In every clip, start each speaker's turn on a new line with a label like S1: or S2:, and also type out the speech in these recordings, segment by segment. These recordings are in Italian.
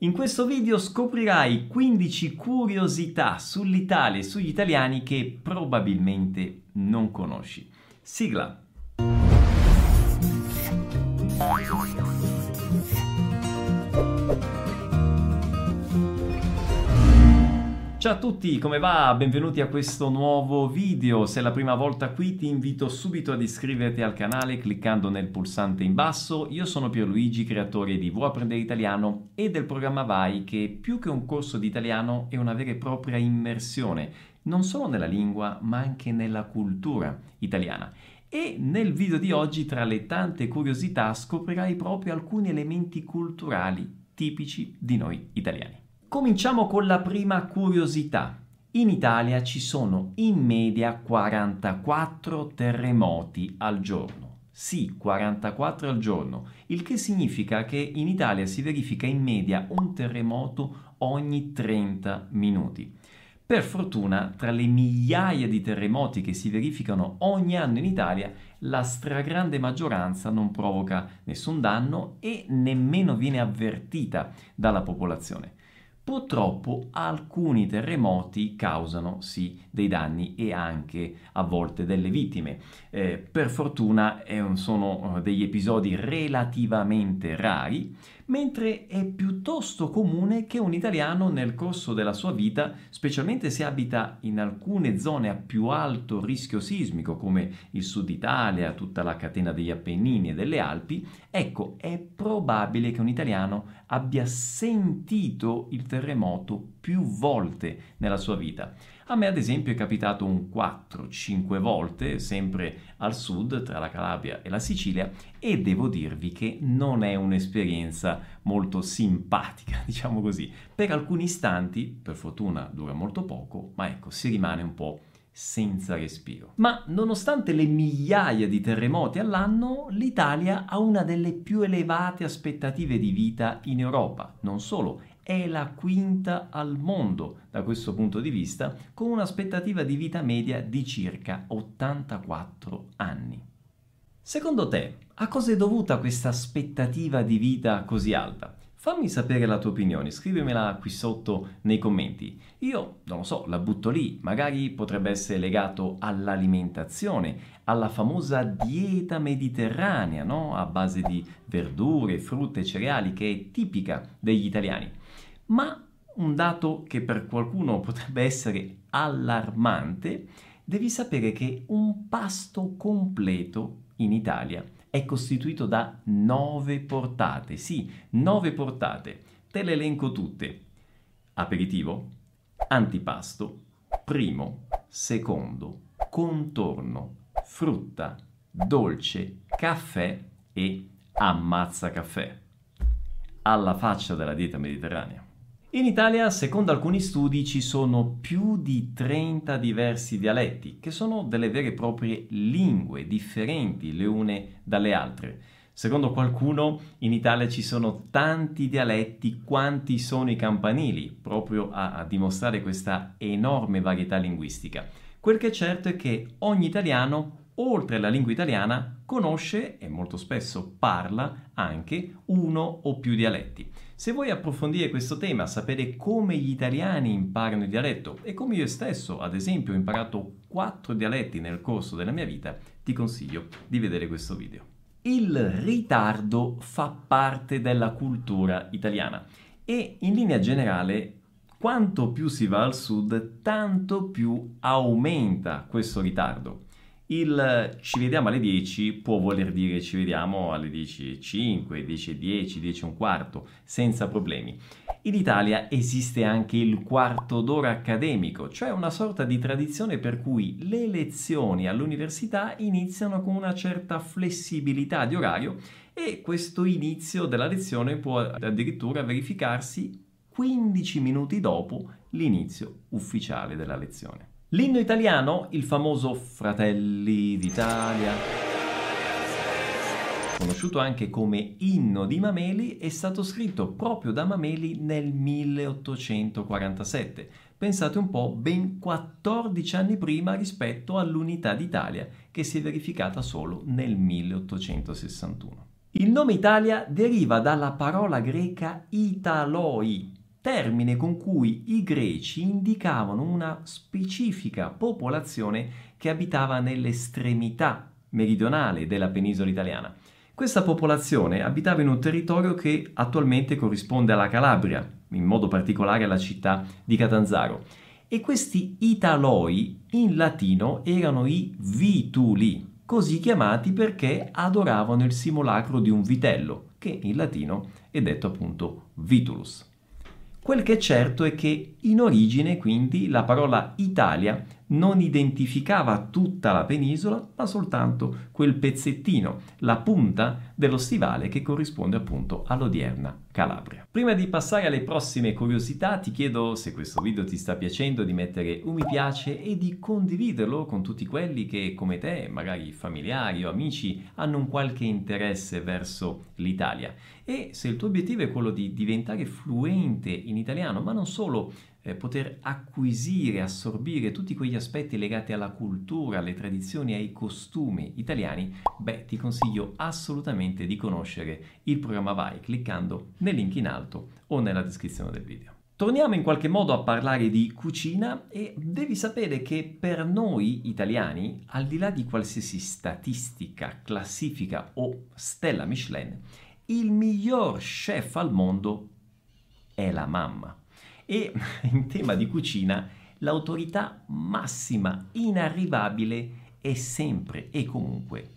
S1: In questo video scoprirai 15 curiosità sull'Italia e sugli italiani che probabilmente non conosci. Sigla! Ciao a tutti, come va? Benvenuti a questo nuovo video. Se è la prima volta qui ti invito subito ad iscriverti al canale cliccando nel pulsante in basso. Io sono Pierluigi, creatore di Vuoi apprendere italiano e del programma Vai che più che un corso di italiano è una vera e propria immersione, non solo nella lingua ma anche nella cultura italiana. E nel video di oggi tra le tante curiosità scoprirai proprio alcuni elementi culturali tipici di noi italiani. Cominciamo con la prima curiosità. In Italia ci sono in media 44 terremoti al giorno. Sì, 44 al giorno, il che significa che in Italia si verifica in media un terremoto ogni 30 minuti. Per fortuna, tra le migliaia di terremoti che si verificano ogni anno in Italia, la stragrande maggioranza non provoca nessun danno e nemmeno viene avvertita dalla popolazione. Purtroppo alcuni terremoti causano sì dei danni e anche a volte delle vittime. Eh, per fortuna eh, sono degli episodi relativamente rari, mentre è piuttosto comune che un italiano nel corso della sua vita, specialmente se abita in alcune zone a più alto rischio sismico come il sud Italia, tutta la catena degli Appennini e delle Alpi, ecco, è probabile che un italiano abbia sentito il terremoto più volte nella sua vita. A me ad esempio è capitato un 4-5 volte, sempre al sud, tra la Calabria e la Sicilia, e devo dirvi che non è un'esperienza molto simpatica, diciamo così. Per alcuni istanti, per fortuna dura molto poco, ma ecco, si rimane un po' senza respiro. Ma nonostante le migliaia di terremoti all'anno, l'Italia ha una delle più elevate aspettative di vita in Europa. Non solo, è la quinta al mondo da questo punto di vista, con un'aspettativa di vita media di circa 84 anni. Secondo te, a cosa è dovuta questa aspettativa di vita così alta? Fammi sapere la tua opinione, scrivimela qui sotto nei commenti. Io non lo so, la butto lì, magari potrebbe essere legato all'alimentazione, alla famosa dieta mediterranea, no? A base di verdure, frutte e cereali che è tipica degli italiani. Ma un dato che per qualcuno potrebbe essere allarmante, devi sapere che un pasto completo in Italia è costituito da nove portate. Sì, nove portate. Te le elenco tutte. Aperitivo, antipasto, primo, secondo, contorno, frutta, dolce, caffè e ammazza caffè. Alla faccia della dieta mediterranea. In Italia, secondo alcuni studi, ci sono più di 30 diversi dialetti, che sono delle vere e proprie lingue differenti le une dalle altre. Secondo qualcuno, in Italia ci sono tanti dialetti quanti sono i campanili, proprio a, a dimostrare questa enorme varietà linguistica. Quel che è certo è che ogni italiano oltre alla lingua italiana, conosce e molto spesso parla anche uno o più dialetti. Se vuoi approfondire questo tema, sapere come gli italiani imparano il dialetto e come io stesso, ad esempio, ho imparato quattro dialetti nel corso della mia vita, ti consiglio di vedere questo video. Il ritardo fa parte della cultura italiana e in linea generale quanto più si va al sud, tanto più aumenta questo ritardo. Il ci vediamo alle 10 può voler dire ci vediamo alle 10.05, 10.10, 10 e un quarto, senza problemi. In Italia esiste anche il quarto d'ora accademico, cioè una sorta di tradizione per cui le lezioni all'università iniziano con una certa flessibilità di orario e questo inizio della lezione può addirittura verificarsi 15 minuti dopo l'inizio ufficiale della lezione. L'inno italiano, il famoso Fratelli d'Italia, conosciuto anche come Inno di Mameli, è stato scritto proprio da Mameli nel 1847. Pensate un po', ben 14 anni prima rispetto all'Unità d'Italia che si è verificata solo nel 1861. Il nome Italia deriva dalla parola greca Italoi, termine con cui i greci indicavano una specifica popolazione che abitava nell'estremità meridionale della penisola italiana. Questa popolazione abitava in un territorio che attualmente corrisponde alla Calabria, in modo particolare alla città di Catanzaro. E questi Italoi in latino erano i Vituli, così chiamati perché adoravano il simulacro di un vitello, che in latino è detto appunto Vitulus. Quel che è certo è che in origine quindi la parola Italia non identificava tutta la penisola, ma soltanto quel pezzettino, la punta dello stivale che corrisponde appunto all'odierna Calabria. Prima di passare alle prossime curiosità, ti chiedo se questo video ti sta piacendo di mettere un mi piace e di condividerlo con tutti quelli che come te, magari familiari o amici, hanno un qualche interesse verso l'Italia. E se il tuo obiettivo è quello di diventare fluente in italiano, ma non solo eh, poter acquisire, assorbire tutti quegli aspetti legati alla cultura, alle tradizioni, ai costumi italiani, beh, ti consiglio assolutamente di conoscere il programma Vai cliccando nel link in alto o nella descrizione del video. Torniamo in qualche modo a parlare di cucina e devi sapere che per noi italiani, al di là di qualsiasi statistica, classifica o stella Michelin, il miglior chef al mondo è la mamma. E in tema di cucina, l'autorità massima, inarrivabile, è sempre e comunque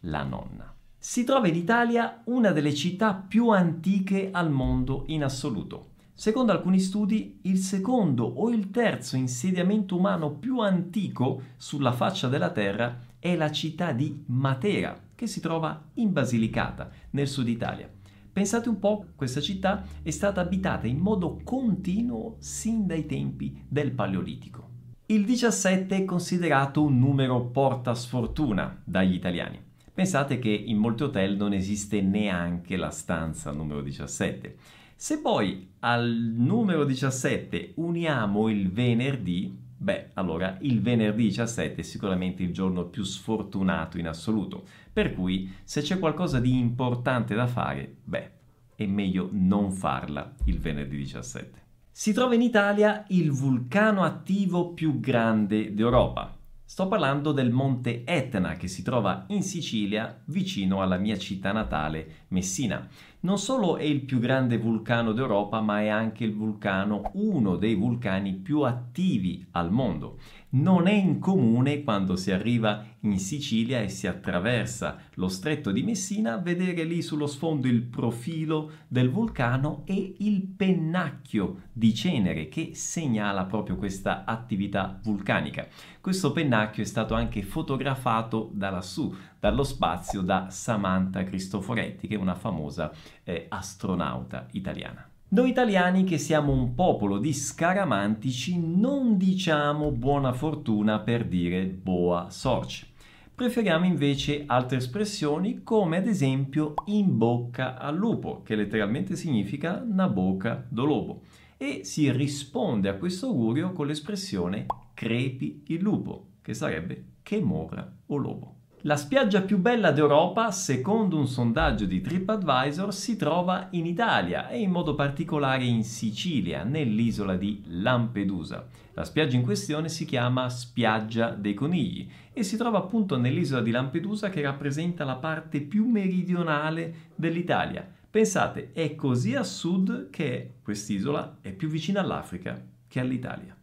S1: la nonna. Si trova in Italia una delle città più antiche al mondo in assoluto. Secondo alcuni studi, il secondo o il terzo insediamento umano più antico sulla faccia della Terra è la città di Matera, che si trova in Basilicata, nel sud Italia. Pensate un po', questa città è stata abitata in modo continuo sin dai tempi del Paleolitico. Il 17 è considerato un numero porta sfortuna dagli italiani. Pensate che in molti hotel non esiste neanche la stanza numero 17. Se poi al numero 17 uniamo il venerdì, beh, allora il venerdì 17 è sicuramente il giorno più sfortunato in assoluto. Per cui, se c'è qualcosa di importante da fare, beh, è meglio non farla il venerdì 17. Si trova in Italia il vulcano attivo più grande d'Europa. Sto parlando del monte Etna che si trova in Sicilia, vicino alla mia città natale, Messina. Non solo è il più grande vulcano d'Europa, ma è anche il vulcano, uno dei vulcani più attivi al mondo non è incomune quando si arriva in Sicilia e si attraversa lo stretto di Messina vedere lì sullo sfondo il profilo del vulcano e il pennacchio di cenere che segnala proprio questa attività vulcanica. Questo pennacchio è stato anche fotografato da lassù, dallo spazio, da Samantha Cristoforetti, che è una famosa eh, astronauta italiana. Noi italiani che siamo un popolo di scaramantici non diciamo buona fortuna per dire boa sorge. Preferiamo invece altre espressioni come ad esempio in bocca al lupo, che letteralmente significa na boca do lobo. E si risponde a questo augurio con l'espressione crepi il lupo, che sarebbe che morra o lobo. La spiaggia più bella d'Europa, secondo un sondaggio di TripAdvisor, si trova in Italia e in modo particolare in Sicilia, nell'isola di Lampedusa. La spiaggia in questione si chiama Spiaggia dei Conigli e si trova appunto nell'isola di Lampedusa che rappresenta la parte più meridionale dell'Italia. Pensate, è così a sud che quest'isola è più vicina all'Africa che all'Italia.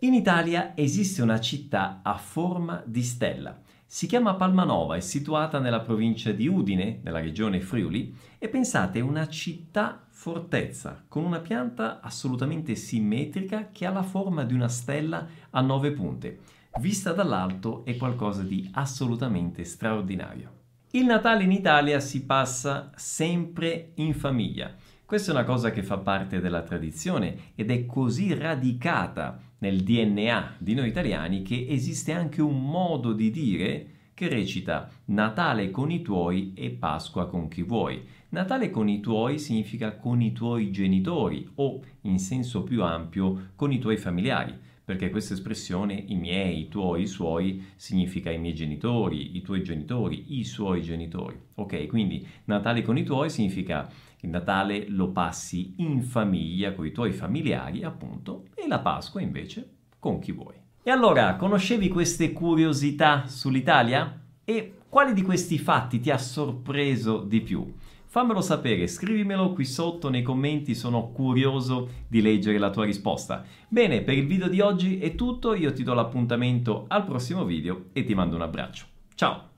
S1: In Italia esiste una città a forma di stella. Si chiama Palmanova, è situata nella provincia di Udine, nella regione Friuli, e pensate è una città fortezza con una pianta assolutamente simmetrica che ha la forma di una stella a nove punte. Vista dall'alto è qualcosa di assolutamente straordinario. Il Natale in Italia si passa sempre in famiglia. Questa è una cosa che fa parte della tradizione ed è così radicata nel DNA di noi italiani che esiste anche un modo di dire che recita Natale con i tuoi e Pasqua con chi vuoi. Natale con i tuoi significa con i tuoi genitori o, in senso più ampio, con i tuoi familiari. Perché questa espressione i miei, i tuoi, i suoi significa i miei genitori, i tuoi genitori, i suoi genitori. Ok, quindi Natale con i tuoi significa il Natale lo passi in famiglia con i tuoi familiari, appunto, e la Pasqua invece con chi vuoi. E allora, conoscevi queste curiosità sull'Italia? E quali di questi fatti ti ha sorpreso di più? Fammelo sapere, scrivimelo qui sotto nei commenti, sono curioso di leggere la tua risposta. Bene, per il video di oggi è tutto, io ti do l'appuntamento al prossimo video e ti mando un abbraccio. Ciao!